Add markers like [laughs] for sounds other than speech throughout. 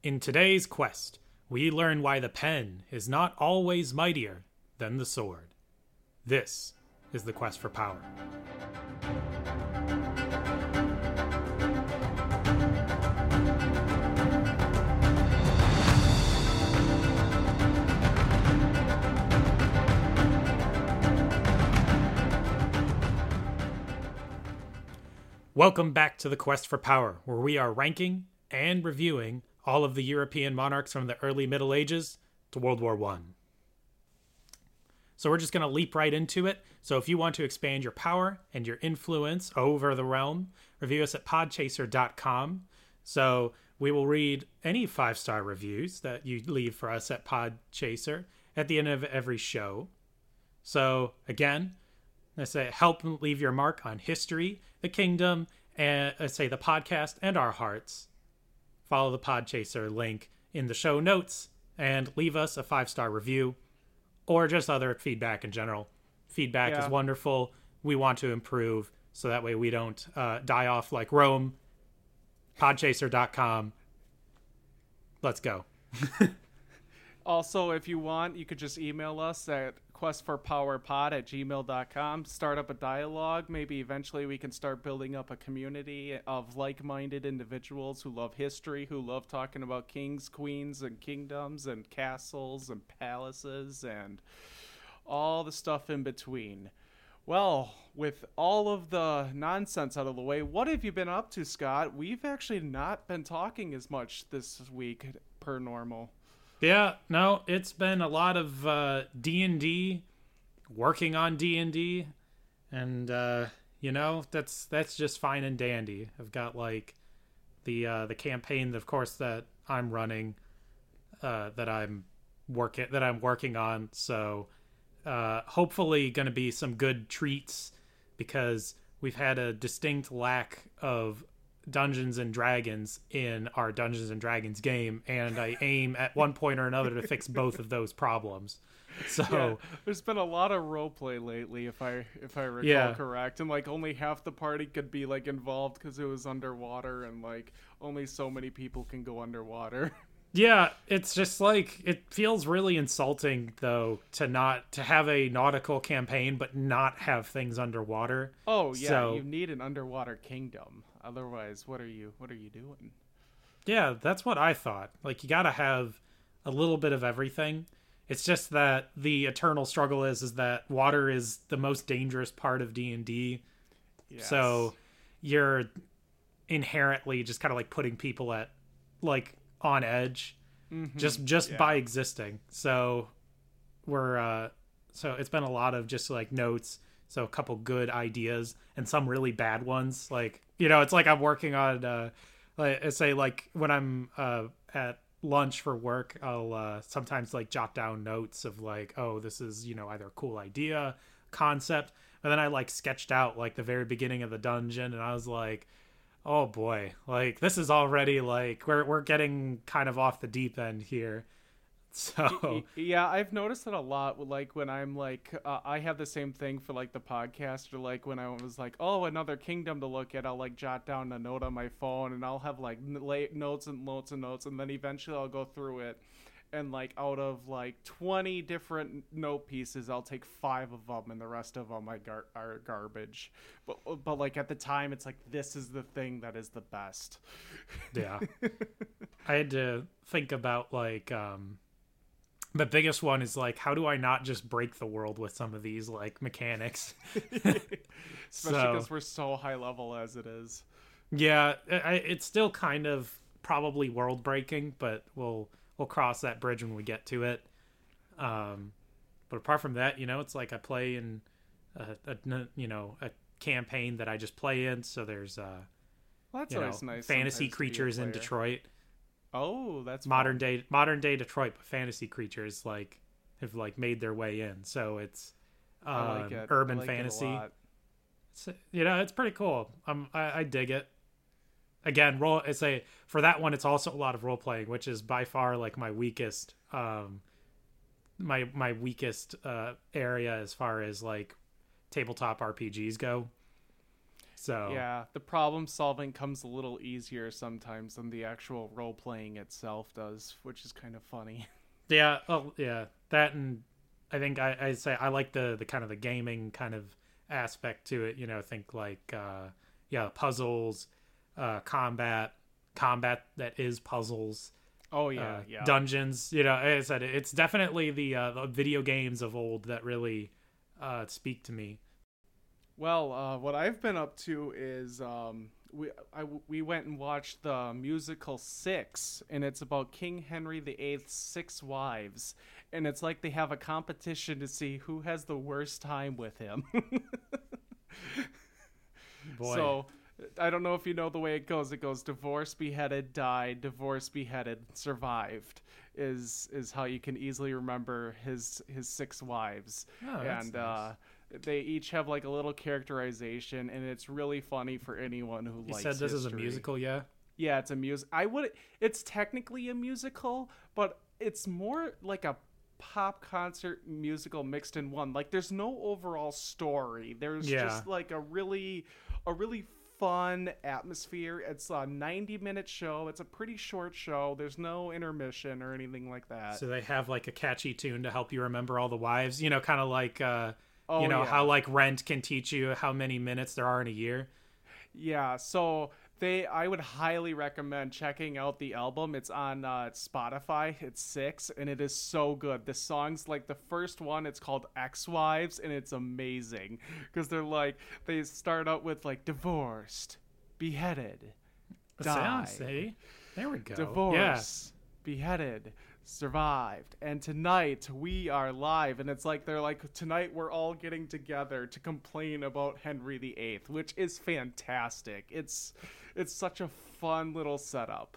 In today's quest, we learn why the pen is not always mightier than the sword. This is the quest for power. Welcome back to the Quest for Power, where we are ranking and reviewing all of the European monarchs from the early Middle Ages to World War One. So we're just going to leap right into it. So if you want to expand your power and your influence over the realm, review us at podchaser.com. So we will read any five star reviews that you leave for us at Podchaser at the end of every show. So again, I say help leave your mark on history, the kingdom, and I say the podcast and our hearts. Follow the Podchaser link in the show notes and leave us a five star review or just other feedback in general. Feedback Yeah. is wonderful. We want to improve so that way we don't uh, die off like Rome. Podchaser.com. Let's go. [laughs] Also, if you want, you could just email us at questforpowerpod at gmail.com. Start up a dialogue. Maybe eventually we can start building up a community of like minded individuals who love history, who love talking about kings, queens, and kingdoms, and castles, and palaces, and all the stuff in between. Well, with all of the nonsense out of the way, what have you been up to, Scott? We've actually not been talking as much this week per normal. Yeah, no, it's been a lot of uh, D&D, working on D&D, and uh, you know, that's that's just fine and dandy. I've got like the uh, the campaign, of course, that I'm running, uh, that I'm working that I'm working on. So uh, hopefully, going to be some good treats because we've had a distinct lack of Dungeons and Dragons in our Dungeons and Dragons game, and I aim at one point or another to fix both of those problems. [laughs] So Yeah, there's been a lot of roleplay lately, if I if I recall Yeah. correct, and like only half the party could be like involved because it was underwater, and like only so many people can go underwater. [laughs] Yeah, it's just like it feels really insulting though to not to have a nautical campaign but not have things underwater. Oh yeah, So- you need an underwater kingdom. Otherwise, what are you what are you doing? Yeah, that's what I thought. Like you got to have a little bit of everything. It's just that the eternal struggle is is that water is the most dangerous part of D&D. So you're inherently just kind of like putting people at like on edge just just yeah. by existing. So we're uh so it's been a lot of just like notes, so a couple good ideas and some really bad ones. Like, you know, it's like I'm working on uh like say like when I'm uh at lunch for work, I'll uh sometimes like jot down notes of like, oh, this is, you know, either a cool idea, concept, and then I like sketched out like the very beginning of the dungeon and I was like oh boy. Like this is already like we're we're getting kind of off the deep end here [laughs] so yeah i've noticed it a lot like when i'm like uh, i have the same thing for like the podcast or like when i was like oh another kingdom to look at i'll like jot down a note on my phone and i'll have like notes and notes and notes and then eventually i'll go through it and like out of like 20 different note pieces i'll take five of them and the rest of them I gar- are garbage. But but like at the time it's like this is the thing that is the best. Yeah. [laughs] I had to think about like um the biggest one is like how do i not just break the world with some of these like mechanics? [laughs] [laughs] Especially So- because we're so high level as it is. Yeah I, it's still kind of probably world breaking but we'll we'll cross that bridge when we get to it. Um but apart from that you know it's like i play in a, a you know a campaign that i just play in. So there's uh well, that's you know nice fantasy sometimes to be a creatures in detroit Oh, that's modern fun. day modern day detroit but fantasy creatures like have like made their way in so it's um, like it. urban like fantasy. It's, you know, it's pretty cool. Um, I, I dig it. Again, role. It's a for that one. It's also a lot of role playing, which is by far like my weakest. Um, my my weakest uh area as far as like tabletop RPGs go. So Yeah, the problem solving comes a little easier sometimes than the actual role playing itself does, which is kind of funny. [laughs] Yeah, oh yeah, that and I think I I say I like the the kind of the gaming kind of aspect to it. You know, think like uh yeah, puzzles, uh combat, combat that is puzzles, Oh yeah, uh, yeah. dungeons. You know, as I said, it's definitely the uh, the video games of old that really uh speak to me. Well, uh, what I've been up to is um, we I, we went and watched the musical Six, and it's about King Henry VIII's six wives, and it's like they have a competition to see who has the worst time with him. [laughs] Boy. So I don't know if you know the way it goes. It goes divorce, beheaded, died, divorce, beheaded, survived. Is is how you can easily remember his his six wives, Oh, that's and nice. uh, they each have like a little characterization, and it's really funny for anyone who you likes. said this is a musical, yeah? Yeah, it's a music. I would. It's technically a musical, but it's more like a pop concert musical mixed in one. Like, there's no overall story. There's Yeah. just like a really, a really fun atmosphere. It's a 90 minute show. It's a pretty short show. There's no intermission or anything like that. So they have like a catchy tune to help you remember all the wives. You know, kind of like uh Oh, you know yeah. how like Rent can teach you how many minutes there are in a year. Yeah, so they I would highly recommend checking out the album. It's on uh, Spotify. It's six, and it is so good. The songs like the first one, it's called Ex Wives, and it's amazing because they're like they start out with like divorced, beheaded, Sound, died, see? There we go. divorce, beheaded, survived, and tonight we are live. And it's like they're like tonight we're all getting together to complain about Henry VIII, which is fantastic. It's it's such a fun little setup.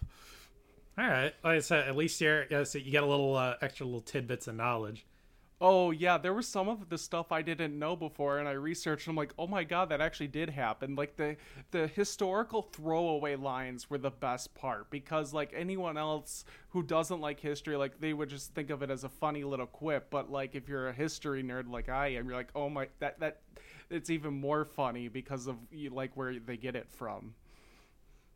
All right. Like I said, at least you're so you get a little uh, extra little tidbits of knowledge. Oh yeah, there was some of the stuff I didn't know before, and I researched. I'm like, oh my god, that actually did happen. Like the the historical throwaway lines were the best part because like anyone else who doesn't like history, like they would just think of it as a funny little quip. But like if you're a history nerd like I am, you're like, oh my, that that it's even more funny because of like where they get it from.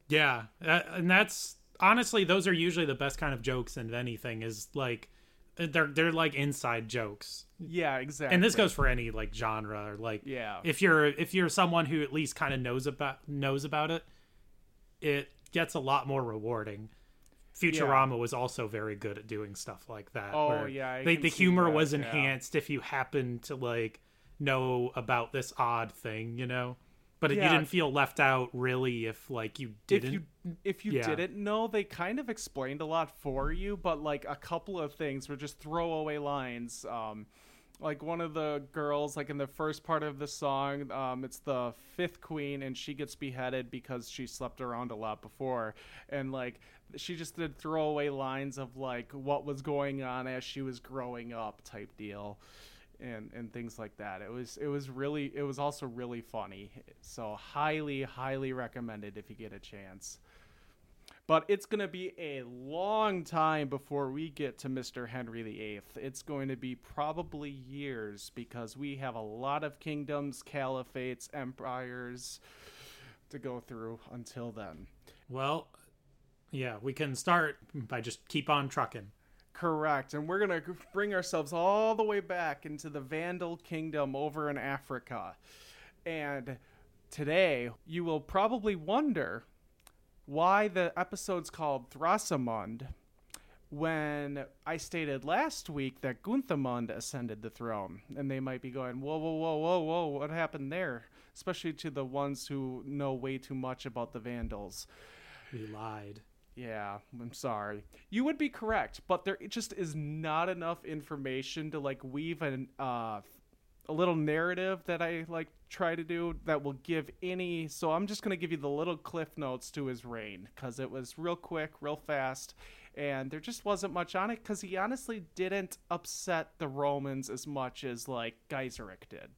Yeah, and that's honestly those are usually the best kind of jokes in anything. Is like they're they're like inside jokes, Yeah, exactly. and this goes for any like genre or like Yeah. if you're if you're someone who at least kind of knows about knows about it, it gets a lot more rewarding. Futurama was also very good at doing stuff like that. Oh, yeah, I they, the humor that, was yeah. enhanced if you happen to like know about this odd thing, you know. But you didn't feel left out really if like you didn't. If you if you Yeah. didn't know, they kind of explained a lot for you, but like a couple of things were just throwaway lines. Um, like one of the girls, like in the first part of the song, um, it's the fifth queen, and she gets beheaded because she slept around a lot before, and like she just did throwaway lines of like what was going on as she was growing up, type deal and and things like that. It was it was really it was also really funny. So highly highly recommended if you get a chance. But it's going to be a long time before we get to Mr. Henry VIII. It's going to be probably years because we have a lot of kingdoms, caliphates, empires to go through until then. Well, yeah, we can start by just keep on trucking. Correct. And we're going to bring ourselves all the way back into the Vandal kingdom over in Africa. And today, you will probably wonder why the episode's called Thrasamund when I stated last week that Gunthamund ascended the throne. And they might be going, whoa, whoa, whoa, whoa, whoa, what happened there? Especially to the ones who know way too much about the Vandals. We lied. Yeah, I'm sorry. You would be correct, but there just is not enough information to like weave an uh a little narrative that I like try to do that will give any so I'm just going to give you the little cliff notes to his reign cuz it was real quick, real fast, and there just wasn't much on it cuz he honestly didn't upset the Romans as much as like Gaiseric did.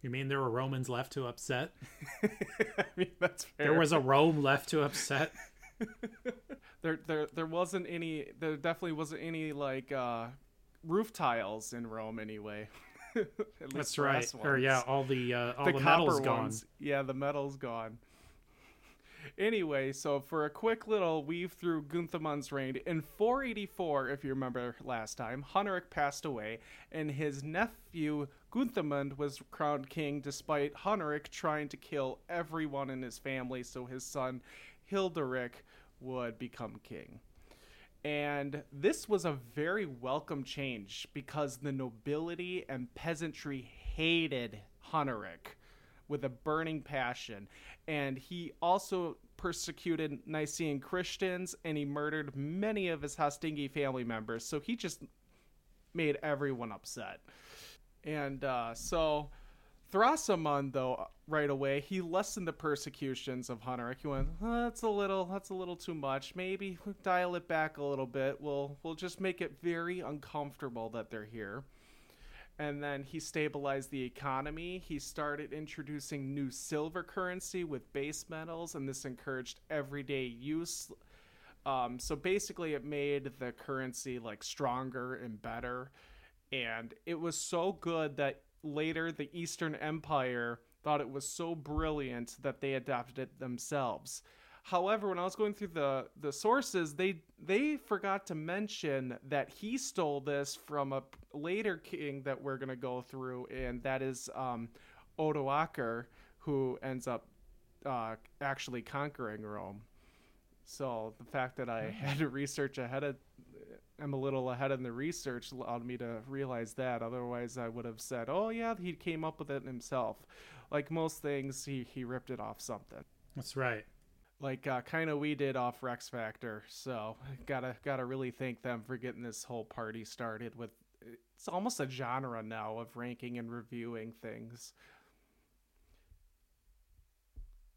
You mean there were Romans left to upset? [laughs] I mean, that's fair. There was a Rome left to upset. [laughs] there there there wasn't any there definitely wasn't any like uh roof tiles in Rome anyway. [laughs] That's right. Or yeah, all the uh, all the, the metal's gone. ones. Yeah, the metal's gone. Anyway, so for a quick little weave through Gunthamund's reign, in 484, if you remember last time, Huneric passed away, and his nephew Gunthamund was crowned king despite Huneric trying to kill everyone in his family so his son Hilderic would become king. And this was a very welcome change because the nobility and peasantry hated Huneric with a burning passion. And he also persecuted Nicene Christians and he murdered many of his Hasdingi family members. So he just made everyone upset. And uh, so Thrasamund, though, right away, he lessened the persecutions of Huneric. He went, oh, "That's a little, that's a little too much. Maybe dial it back a little bit. We'll, we'll just make it very uncomfortable that they're here." And then he stabilized the economy. He started introducing new silver currency with base metals, and this encouraged everyday use. Um, so basically, it made the currency like stronger and better. And it was so good that later the Eastern Empire thought it was so brilliant that they adopted it themselves. However, when I was going through the the sources, they they forgot to mention that he stole this from a later king that we're gonna go through, and that is um, Odoacer, who ends up uh, actually conquering Rome. So the fact that I had to research ahead of I'm a little ahead in the research allowed me to realize that. Otherwise, I would have said, "Oh yeah, he came up with it himself." Like most things, he he ripped it off something. That's right. Like uh, kind of we did off Rex Factor. So [laughs] gotta gotta really thank them for getting this whole party started. With it's almost a genre now of ranking and reviewing things.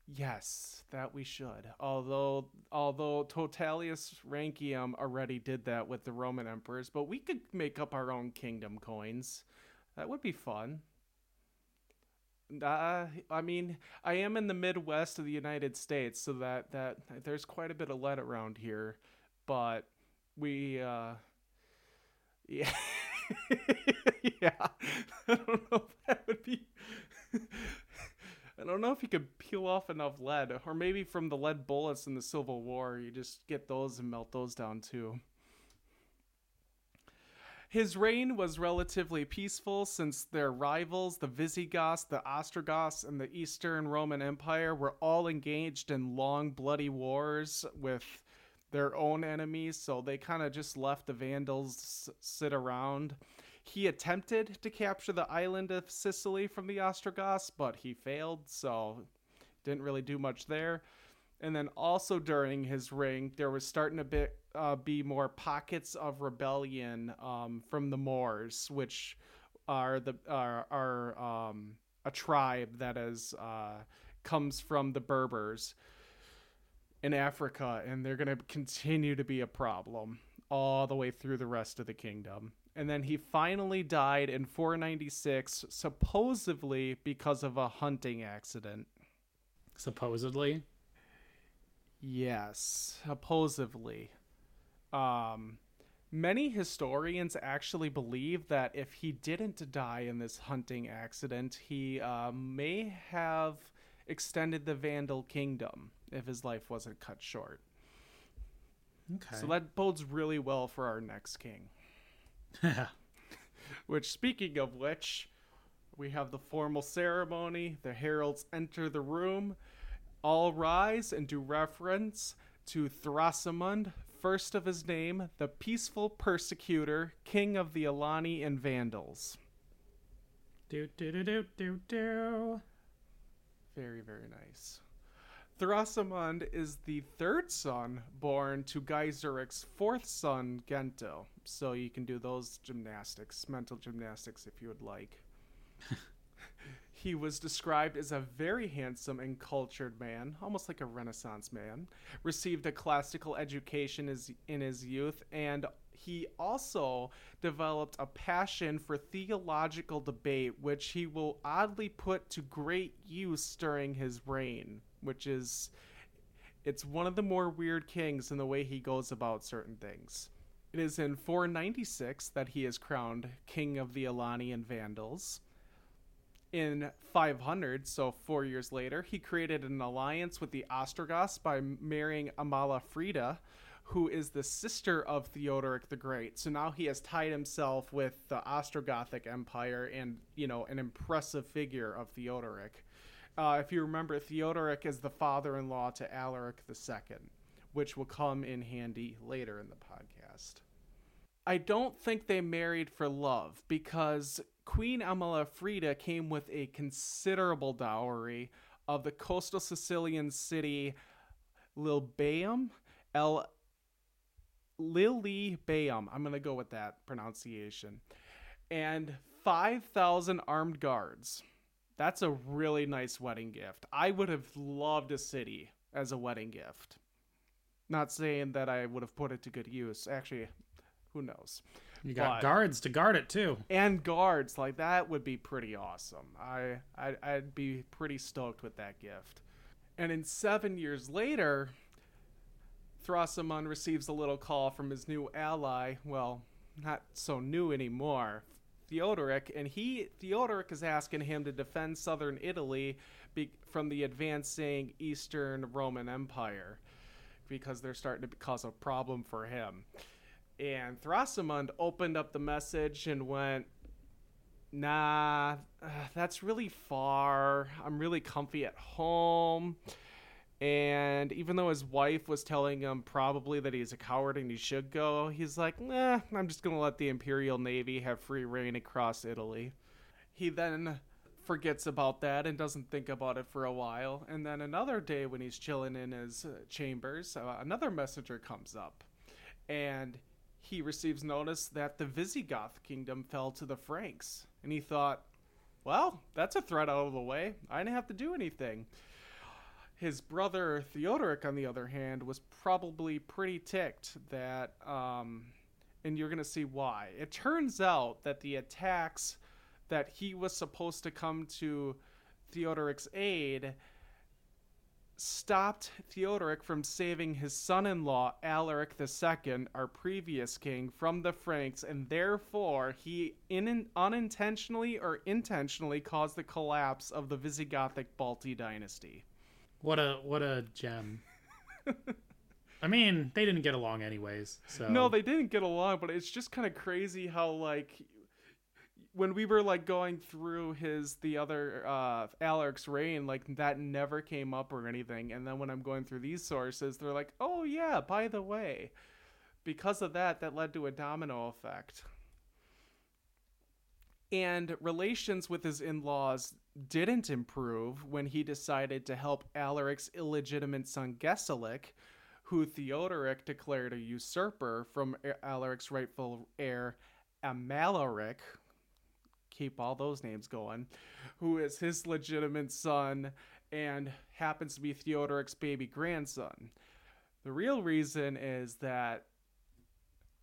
Yes, that we should. Although although Totalus Rankium already did that with the Roman emperors, but we could make up our own kingdom coins. That would be fun. Uh, I mean, I am in the Midwest of the United States, so that that there's quite a bit of lead around here, but we uh [laughs] yeah. [laughs] yeah. [laughs] I don't know if that would be I don't know if you could peel off enough lead, or maybe from the lead bullets in the Civil War, you just get those and melt those down too. His reign was relatively peaceful since their rivals, the Visigoths, the Ostrogoths, and the Eastern Roman Empire, were all engaged in long, bloody wars with their own enemies, so they kind of just left the Vandals sit around. He attempted to capture the island of Sicily from the Ostrogoths, but he failed, so didn't really do much there. And then also during his reign, there was starting to be, uh, be more pockets of rebellion um, from the Moors, which are the are, are um, a tribe that is uh, comes from the Berbers in Africa, and they're going to continue to be a problem all the way through the rest of the kingdom and then he finally died in 496 supposedly because of a hunting accident Supposedly. yes supposedly um many historians actually believe that if he didn't die in this hunting accident he uh, may have extended the vandal kingdom if his life wasn't cut short Okay. so that bodes really well for our next king [laughs] [laughs] Which, speaking of which, we have the formal ceremony. The heralds enter the room. All rise and do reference to Thrasamund, first of his name, the peaceful persecutor, king of the Alani and Vandals. do do do do do do. Very, very nice. Thrasamund is the third son born to Gaiseric's fourth son, Gento. So you can do those gymnastics, mental gymnastics, if you would like. [laughs] he was described as a very handsome and cultured man, almost like a Renaissance man. Received a classical education as, in his youth, and he also developed a passion for theological debate, which he will oddly put to great use during his reign, which is. It's one of the more weird kings in the way he goes about certain things. It is in 496 that he is crowned king of the Alani and Vandals. In 500, so four years later, he created an alliance with the Ostrogoths by marrying Amalafrida, who is the sister of Theodoric the Great. So now he has tied himself with the Ostrogothic Empire and, you know, an impressive figure of Theodoric. Uh, if you remember, Theodoric is the father in law to Alaric II, which will come in handy later in the podcast. I don't think they married for love because Queen Amalafrida came with a considerable dowry of the coastal Sicilian city Lilbaeum, El Lilybaeum. I'm going to go with that pronunciation. And 5,000 armed guards. That's a really nice wedding gift. I would have loved a city as a wedding gift. Not saying that I would have put it to good use. Actually, who knows? You got But- guards to guard it too. And guards, like that would be pretty awesome. I I'd, I'd be pretty stoked with that gift. And in seven years later, Thrasamund receives a little call from his new ally. Well, not so new anymore. Theodoric, and he Theodoric is asking him to defend southern Italy be, from the advancing Eastern Roman Empire because they're starting to cause a problem for him. And Thrasamund opened up the message and went, Nah, that's really far. I'm really comfy at home. And even though his wife was telling him probably that he's a coward and he should go, he's like, nah, I'm just going to let the Imperial Navy have free reign across Italy. He then forgets about that and doesn't think about it for a while. And then another day when he's chilling in his uh, chambers, uh, another messenger comes up. And he receives notice that the Visigoth kingdom fell to the Franks. And he thought, well, that's a threat out of the way. I didn't have to do anything. His brother Theodoric, on the other hand, was probably pretty ticked that, um, and you're going to see why. It turns out that the attacks that he was supposed to come to Theodoric's aid stopped Theodoric from saving his son in law, Alaric II, our previous king, from the Franks, and therefore he in- unintentionally or intentionally caused the collapse of the Visigothic Balti dynasty. What a what a gem. I mean, they didn't get along anyways. So No, they didn't get along, but it's just kind of crazy how like when we were like going through his the other uh Alaric's reign, like that never came up or anything. And then when I'm going through these sources, they're like, "Oh yeah, by the way." Because of that, that led to a domino effect. And relations with his in-laws didn't improve when he decided to help Alaric's illegitimate son Gesalic, who Theodoric declared a usurper from Alaric's rightful heir Amalaric. Keep all those names going. Who is his legitimate son and happens to be Theodoric's baby grandson. The real reason is that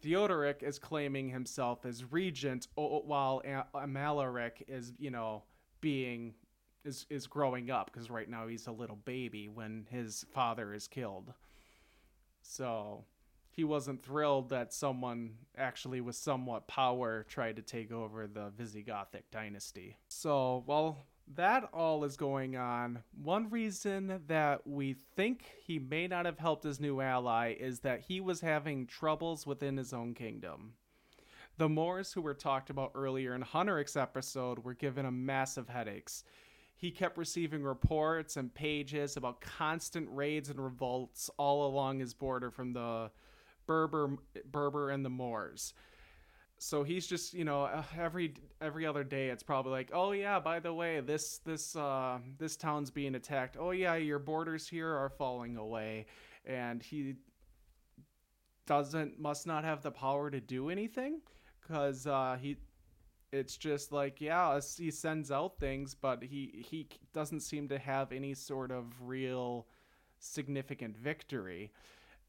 Theodoric is claiming himself as regent while Amalaric is, you know, being is is growing up because right now he's a little baby when his father is killed. So he wasn't thrilled that someone actually with somewhat power tried to take over the Visigothic dynasty. So while that all is going on, one reason that we think he may not have helped his new ally is that he was having troubles within his own kingdom. The Moors, who were talked about earlier in Huneric's episode, were given a massive headaches. He kept receiving reports and pages about constant raids and revolts all along his border from the Berber, Berber and the Moors. So he's just, you know, uh, every every other day it's probably like, oh yeah, by the way, this this uh, this town's being attacked. Oh yeah, your borders here are falling away, and he doesn't must not have the power to do anything because uh, he it's just like yeah he sends out things but he he doesn't seem to have any sort of real significant victory.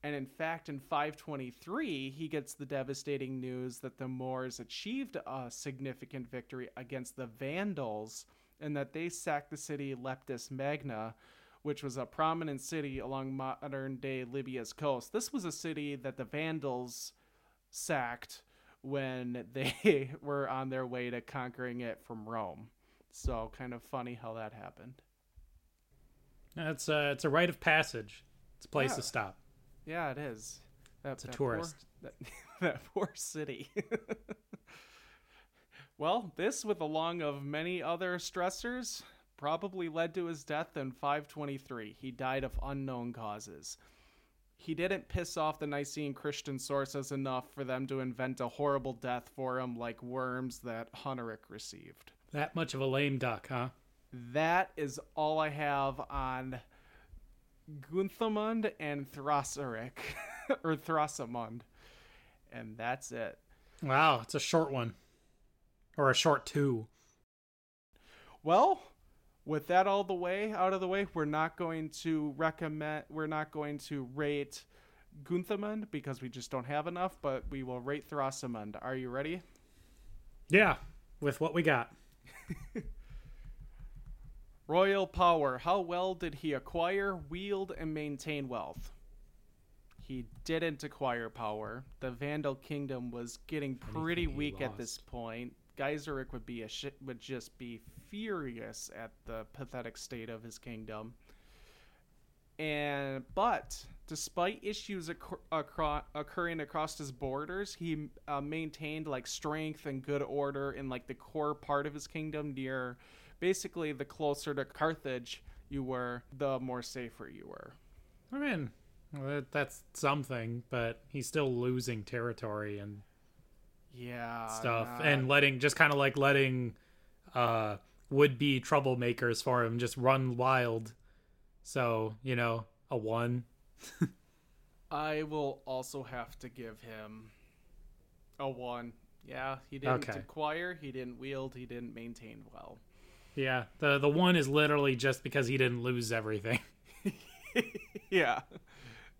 And in fact in 523 he gets the devastating news that the moors achieved a significant victory against the vandals and that they sacked the city leptis magna which was a prominent city along modern day libya's coast. This was a city that the vandals sacked when [laughs] they were on their way to conquering it from Rome. So kind of funny how that happened. It's a uh, it's a rite of passage. It's a place Yeah. to stop. Yeah, it is. That, It's a tourist. Poor, that, [laughs] that poor city. [laughs] well, this, with along of many other stressors, probably led to his death in 523. He died of unknown causes. He didn't piss off the Nicene Christian sources enough for them to invent a horrible death for him like worms that Huneric received. That much of a lame duck, huh? That is all I have on Gunthamund and Thrassaric, [laughs] or Thrasamund. And that's it. Wow, it's a short one. Or a short two. Well, with that all the way out of the way, we're not going to recommend, we're not going to rate Gunthamund because we just don't have enough, but we will rate Thrasamund. Are you ready? Yeah, with what we got. [laughs] Royal power. How well did he acquire, wield, and maintain wealth? He didn't acquire power. The Vandal kingdom was getting pretty Anything weak at this point. Gaiseric would be a would just be furious at the pathetic state of his kingdom. And but despite issues occur- occurring across his borders, he uh, maintained like strength and good order in like the core part of his kingdom near basically the closer to Carthage you were, the more safer you were. I mean, that's something, but he's still losing territory and Yeah. stuff, and letting just kind of like letting uh would be troublemakers for him just run wild. So you know, a one. I will also have to give him a one. Yeah, he didn't Okay. acquire, he didn't wield, he didn't maintain well. Yeah, the the one is literally just because he didn't lose everything. [laughs] yeah.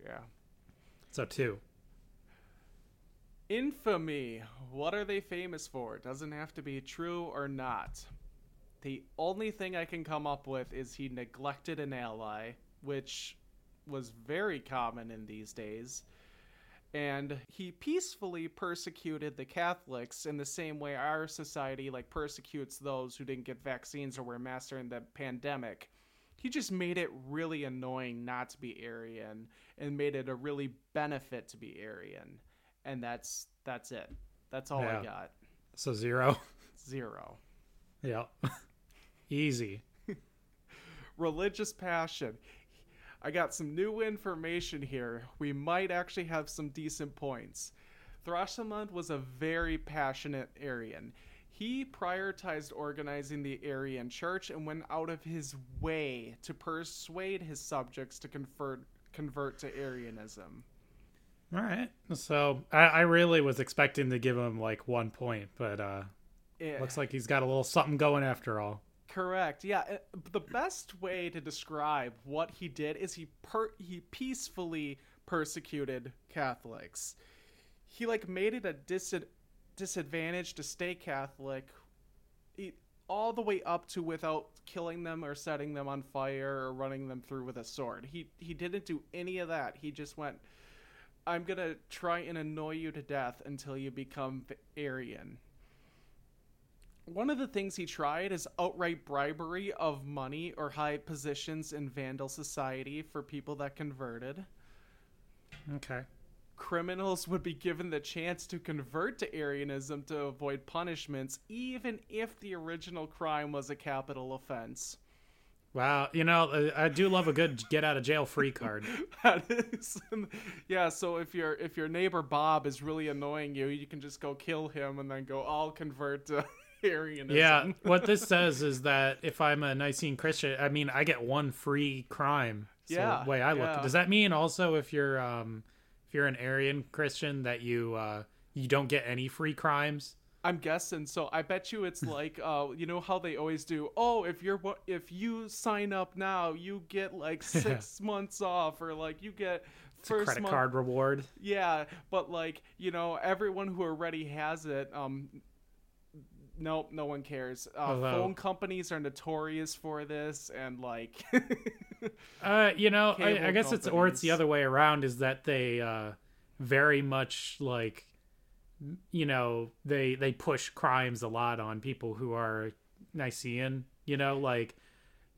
Yeah. So two. Infamy. What are they famous for? Doesn't have to be true or not. The only thing I can come up with is he neglected an ally, which was very common in these days. And he peacefully persecuted the Catholics in the same way our society like persecutes those who didn't get vaccines or were mastering the pandemic. He just made it really annoying not to be Arian and made it a really benefit to be Arian and that's that's it. That's all Yeah. I got. So zero. [laughs] Zero. yeah. [laughs] Easy. Religious passion. I got some new information here. We might actually have some decent points. Thrasamund was a very passionate Arian. He prioritized organizing the Arian church and went out of his way to persuade his subjects to convert convert to Arianism. All right. So I, I really was expecting to give him like one point, but uh Eh. looks like he's got a little something going after all. Correct. Yeah, uh, the best way to describe what he did is he per- he peacefully persecuted Catholics. He like made it a dis- disadvantage to stay Catholic, he, all the way up to without killing them or setting them on fire or running them through with a sword. He he didn't do any of that. He just went. I'm gonna try and annoy you to death until you become Arian one of the things he tried is outright bribery of money or high positions in Vandal society for people that converted. Okay. Criminals would be given the chance to convert to Arianism to avoid punishments, even if the original crime was a capital offense. Wow. You know, uh, I do love a good get out of jail free card. [laughs] That is, [laughs] yeah. So if your if your neighbor Bob is really annoying you, you can just go kill him and then go, "I'll convert to [laughs] Arianism." Yeah, what this says is that if I'm a Nicene Christian, I mean, I get one free crime. So Yeah, the way I look, yeah. does that mean also if you're um if you're an Arian Christian that you uh you don't get any free crimes? I'm guessing. So I bet you it's [laughs] like, uh, you know how they always do. Oh, if you're if you sign up now, you get like [laughs] six months off, or like you get It's first credit month. card reward. Yeah, but like you know, everyone who already has it, um, nope, no one cares. Uh, phone companies are notorious for this, and like, [laughs] Uh, you know, I, I guess it's or it's the other way around. Is that they uh very much like you know they they push crimes a lot on people who are Nicene. You know, like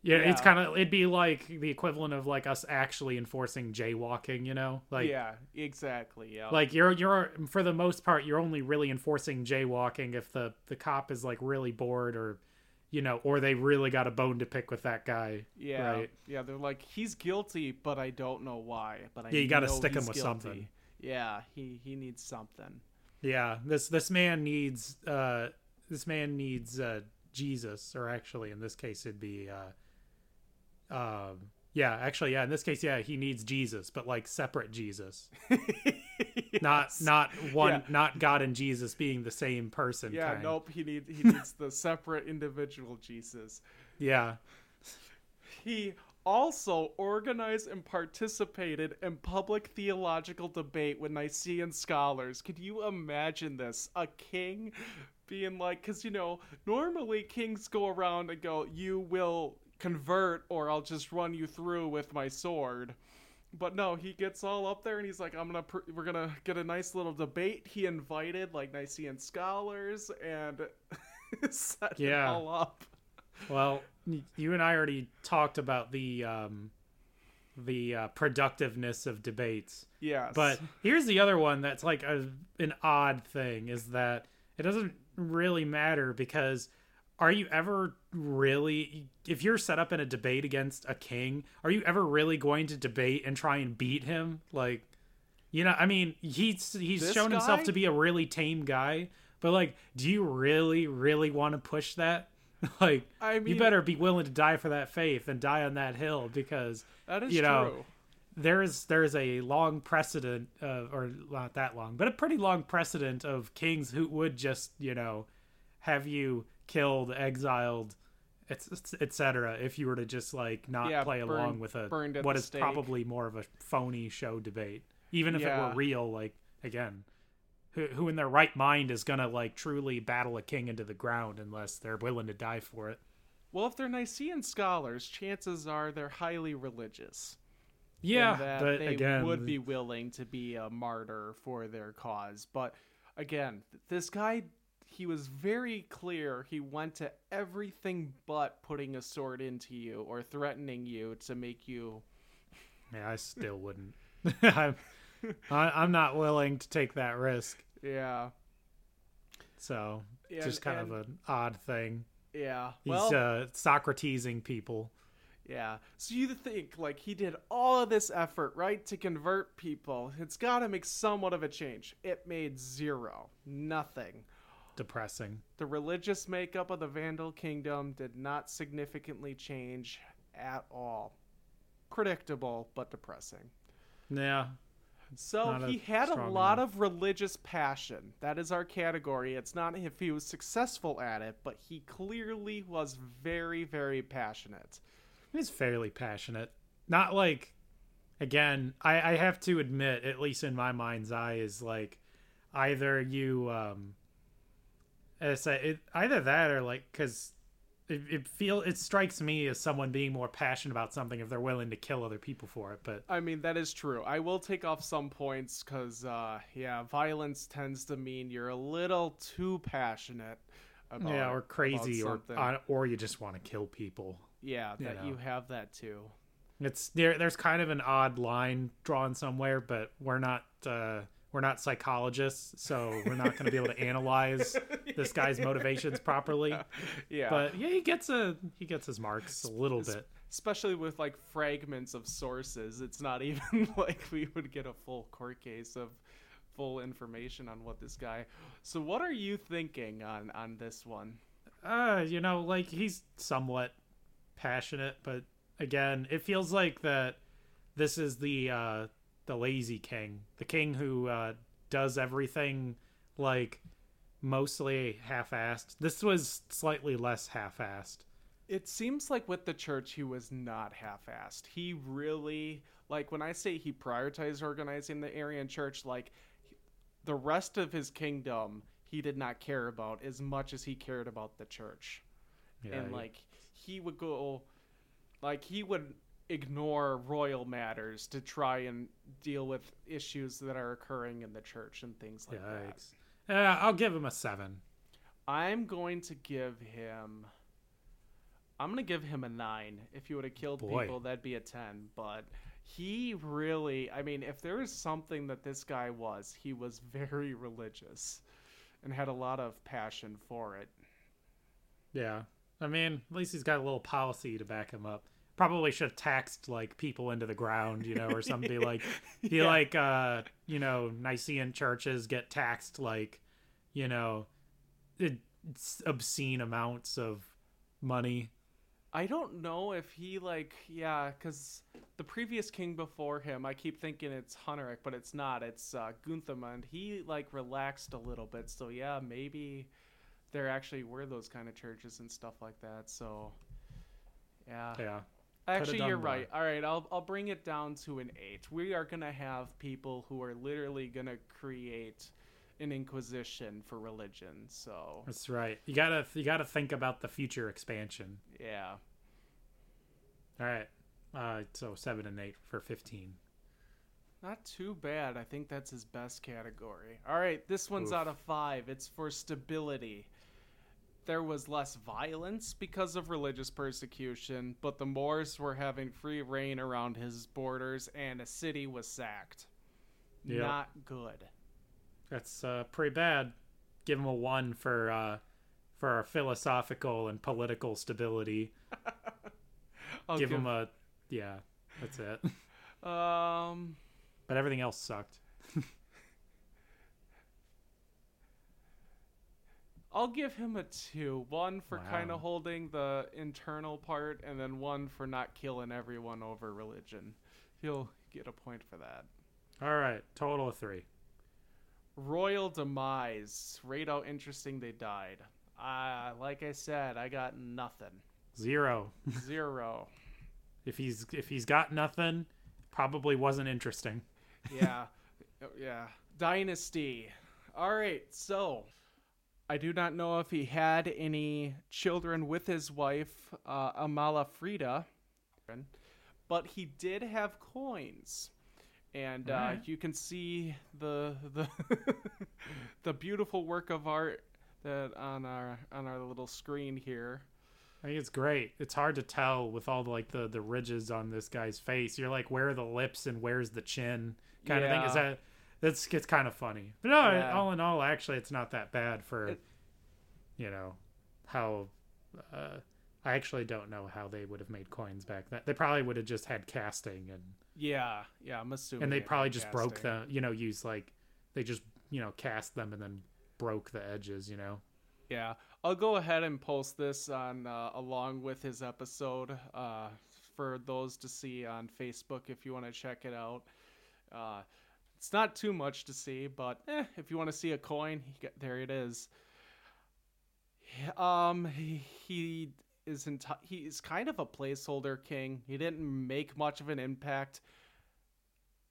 yeah, it's kind of it'd be like the equivalent of like us actually enforcing jaywalking. You know, like yeah, exactly. Yeah. like you're you're for the most part you're only really enforcing jaywalking if the the cop is like really bored or you know or they really got a bone to pick with that guy. yeah. right. Yeah, they're like he's guilty, but I don't know why. But I Yeah, you gotta stick him with guilty. something. Yeah, he he needs something. Yeah, this this man needs uh this man needs uh Jesus or actually in this case it'd be uh um yeah, actually yeah, in this case yeah, he needs Jesus, but like separate Jesus. [laughs] Not Yes. not one Yeah. not God and Jesus being the same person Yeah, kind. nope. He need he [laughs] needs the separate individual Jesus. Yeah. He also organized and participated in public theological debate with Nicene scholars. Could you imagine this? A king being like, because, you know, normally kings go around and go, you will convert or I'll just run you through with my sword. But no, he gets all up there and he's like, "I'm gonna, pr- we're gonna get a nice little debate." He invited like Nicene scholars and [laughs] set Yeah. it all up. Well, you and I already talked about the um the uh, productiveness of debates. Yes, But here's the other one that's like a, an odd thing is that it doesn't really matter because are you ever really if you're set up in a debate against a king, are you ever really going to debate and try and beat him? Like you know, I mean, he's he's This shown himself to be a really tame guy, but like do you really really want to push that? [laughs] like I you better be willing to die for that faith and die on that hill because that is you know, true. there's there's a long precedent of, or not that long but a pretty long precedent of kings who would just you know have you killed exiled etc if you were to just like not Yeah, play burned- along with a what is stake. probably more of a phony show debate even if it were real like again who, who in their right mind is gonna like truly battle a king into the ground unless they're willing to die for it Well, if they're Nicene scholars, chances are they're highly religious. yeah that but they again would be willing to be a martyr for their cause. But again, this guy, he was very clear. He went to everything but putting a sword into you or threatening you to make you. Yeah, I still wouldn't. [laughs] I'm, I, I'm not willing to take that risk. Yeah, So And- just kind of an odd thing. yeah. He's well, uh, Socratesing people. Yeah. So you think like he did all of this effort, right, to convert people. It's got to make somewhat of a change. It made zero. Nothing. Depressing. The religious makeup of the Vandal kingdom did not significantly change at all. Predictable, but depressing. Yeah. So a he had a lot enough. of religious passion. That is our category. It's not if he was successful at it, but he clearly was very, very passionate. He's fairly passionate. Not like, again, I, I have to admit, at least in my mind's eye, is like either you, um, as I, it, either that or like, because it, it feel it strikes me as someone being more passionate about something if they're willing to kill other people for it. But I mean, that is true. I will take off some points because, uh, yeah, violence tends to mean you're a little too passionate about yeah, or crazy, or uh, or you just want to kill people. yeah, you that know. you have that too. It's there. There's kind of an odd line drawn somewhere, but we're not uh, we're not psychologists, so we're not going to be able to analyze this guy's motivations properly. [laughs] Yeah, But yeah, he gets a he gets his marks a little bit. especially with like fragments of sources, it's not [laughs] even like we would get a full court case of full information on what this guy. So, what are you thinking on on this one? Uh, you know, like he's somewhat passionate, but again, it feels like that this is the uh the lazy king, the king who uh does everything like mostly half-assed. This was slightly less half-assed. It seems like with the church, he was not half-assed. He really like when I say he prioritized organizing the Arian church, like the rest of his kingdom, he did not care about as much as he cared about the church. Yeah, and like he would go, like he would ignore royal matters to try and deal with issues that are occurring in the church and things like that. Yikes. Uh, I'll give him a seven. I'm going to give him. I'm gonna give him a nine. If he would have killed Boy. people, that'd be a ten. But he really, I mean, if there is something that this guy was, he was very religious, and had a lot of passion for it. Yeah. I mean, at least he's got a little policy to back him up. Probably should have taxed like people into the ground, you know, or something like [laughs] he Yeah. like uh you know, Nicene churches get taxed like, you know, obscene amounts of money. I don't know if he like yeah, because the previous king before him, I keep thinking it's Huneric, but it's not. It's uh, Gunthamund. He like relaxed a little bit, so yeah, maybe there actually were those kind of churches and stuff like that. So yeah, Yeah. Actually you're more. right. All right, I'll I'll bring it down to an eight. We are gonna have people who are literally gonna create an inquisition for religion. So That's right. You got to you got to think about the future expansion. yeah. All right. Uh so 7 and 8 for 15. Not too bad. I think that's his best category. All right, this one's Oof. out of five. It's for stability. There was less violence because of religious persecution, but the Moors were having free reign around his borders, and a city was sacked. Yep. Not good. That's uh pretty bad. Give him a 1 for uh for our philosophical and political stability. I'll [laughs] give him a yeah that's it [laughs] um. but everything else sucked [laughs] I'll give him a two. One for kind of holding the internal part, and then one for not killing everyone over religion. He'll get a point for that. all right total of three Royal demise. Rate how interesting they died. Uh, like I said, I got nothing. zero [laughs] Zero. if he's if he's got nothing probably wasn't interesting yeah. [laughs] Yeah. Dynasty. All right. So, I do not know if he had any children with his wife, uh, Amalafrida, but he did have coins. And uh, Alright. you can see the the [laughs] the beautiful work of art that on our on our little screen here. I think it's great. It's hard to tell with all the like the the ridges on this guy's face. You're like, where are the lips and where's the chin, kind of thing. Is that that's it's kind of funny. But no, Yeah. all in all, actually, it's not that bad for It- you know how. Uh, I actually don't know how they would have made coins back then. They probably would have just had casting and Yeah, yeah, I'm assuming. and they probably just broke casting. them. You know, use like they just you know cast them and then broke the edges. You know. Yeah, I'll go ahead and post this on uh, along with his episode uh, for those to see on Facebook if you want to check it out. Uh, it's not too much to see, but eh, if you want to see a coin, there it is. Um, he, he is enti- he is kind of a placeholder king. He didn't make much of an impact.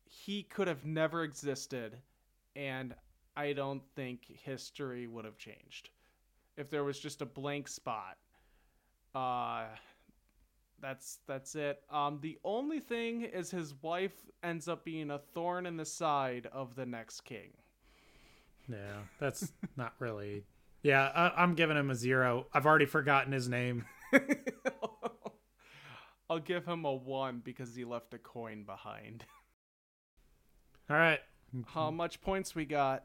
He could have never existed, and I don't think history would have changed if there was just a blank spot. Uh that's that's it. Um the only thing is his wife ends up being a thorn in the side of the next king. Yeah, that's [laughs] not really. Yeah, I, I'm giving him a zero. I've already forgotten his name. [laughs] I'll give him a 1 because he left a coin behind. [laughs] All right, How much points we got?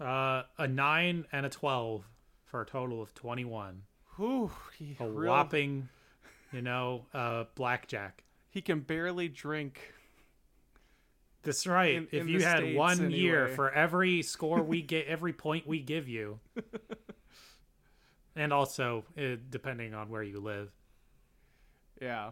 uh, a nine and a twelve for a total of twenty-one. Whew, A real- whopping, you know, uh, blackjack. he can barely drink. That's right. In- if in you had States, one year for every score we get, every point we give you, [laughs] and also uh, depending on where you live. Yeah.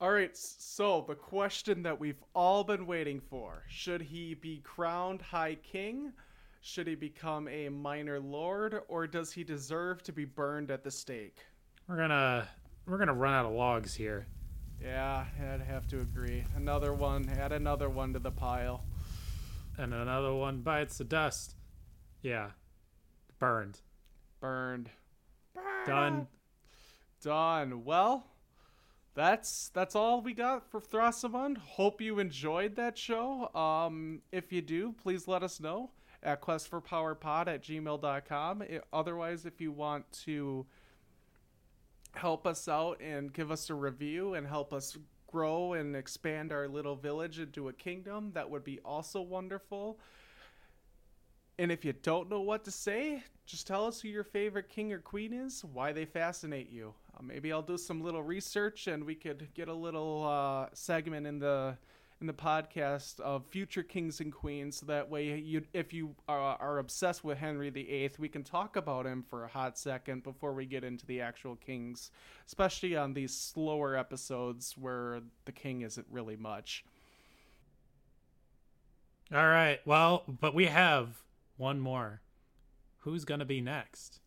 All right, so the question that we've all been waiting for should he be crowned High King? Should he become a minor lord? Or does he deserve to be burned at the stake? We're gonna we're gonna run out of logs here. Yeah, I'd have to agree. Another one, add another one to the pile. and another one bites the dust. Yeah, burned. Burned. Done. Done. Well, that's that's all we got for Thrasamund. Hope you enjoyed that show. Um, if you do, please let us know at questforpowerpod at gmail.com. It, otherwise, if you want to help us out and give us a review and help us grow and expand our little village into a kingdom, that would be also wonderful. And if you don't know what to say, just tell us who your favorite king or queen is, why they fascinate you. Uh, maybe I'll do some little research and we could get a little uh, segment in the in the podcast of future kings and queens. So that way, you if you are, are obsessed with Henry VIII, we can talk about him for a hot second before we get into the actual kings, especially on these slower episodes where the king isn't really much. All right. Well, but we have one more. Who's going to be next?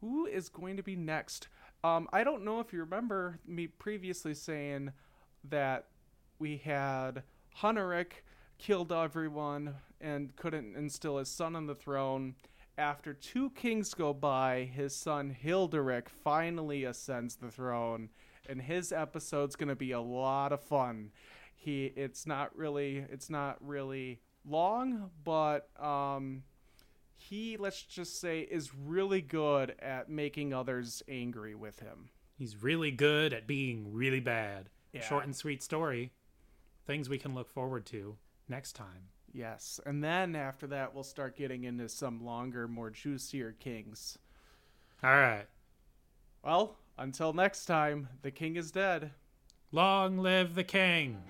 Who is going to be next? Um, I don't know if you remember me previously saying that we had Huneric killed everyone and couldn't instill his son on the throne. After two kings go by, his son Hilderic finally ascends the throne, and his episode's going to be a lot of fun. He, it's not really, it's not really long, but um, he, let's just say, is really good at making others angry with him. He's really good at being really bad. Yeah. Short and sweet story. Things we can look forward to next time. Yes, and then after that, we'll start getting into some longer, more juicier kings. All right. Well, until next time, the king is dead. Long live the king.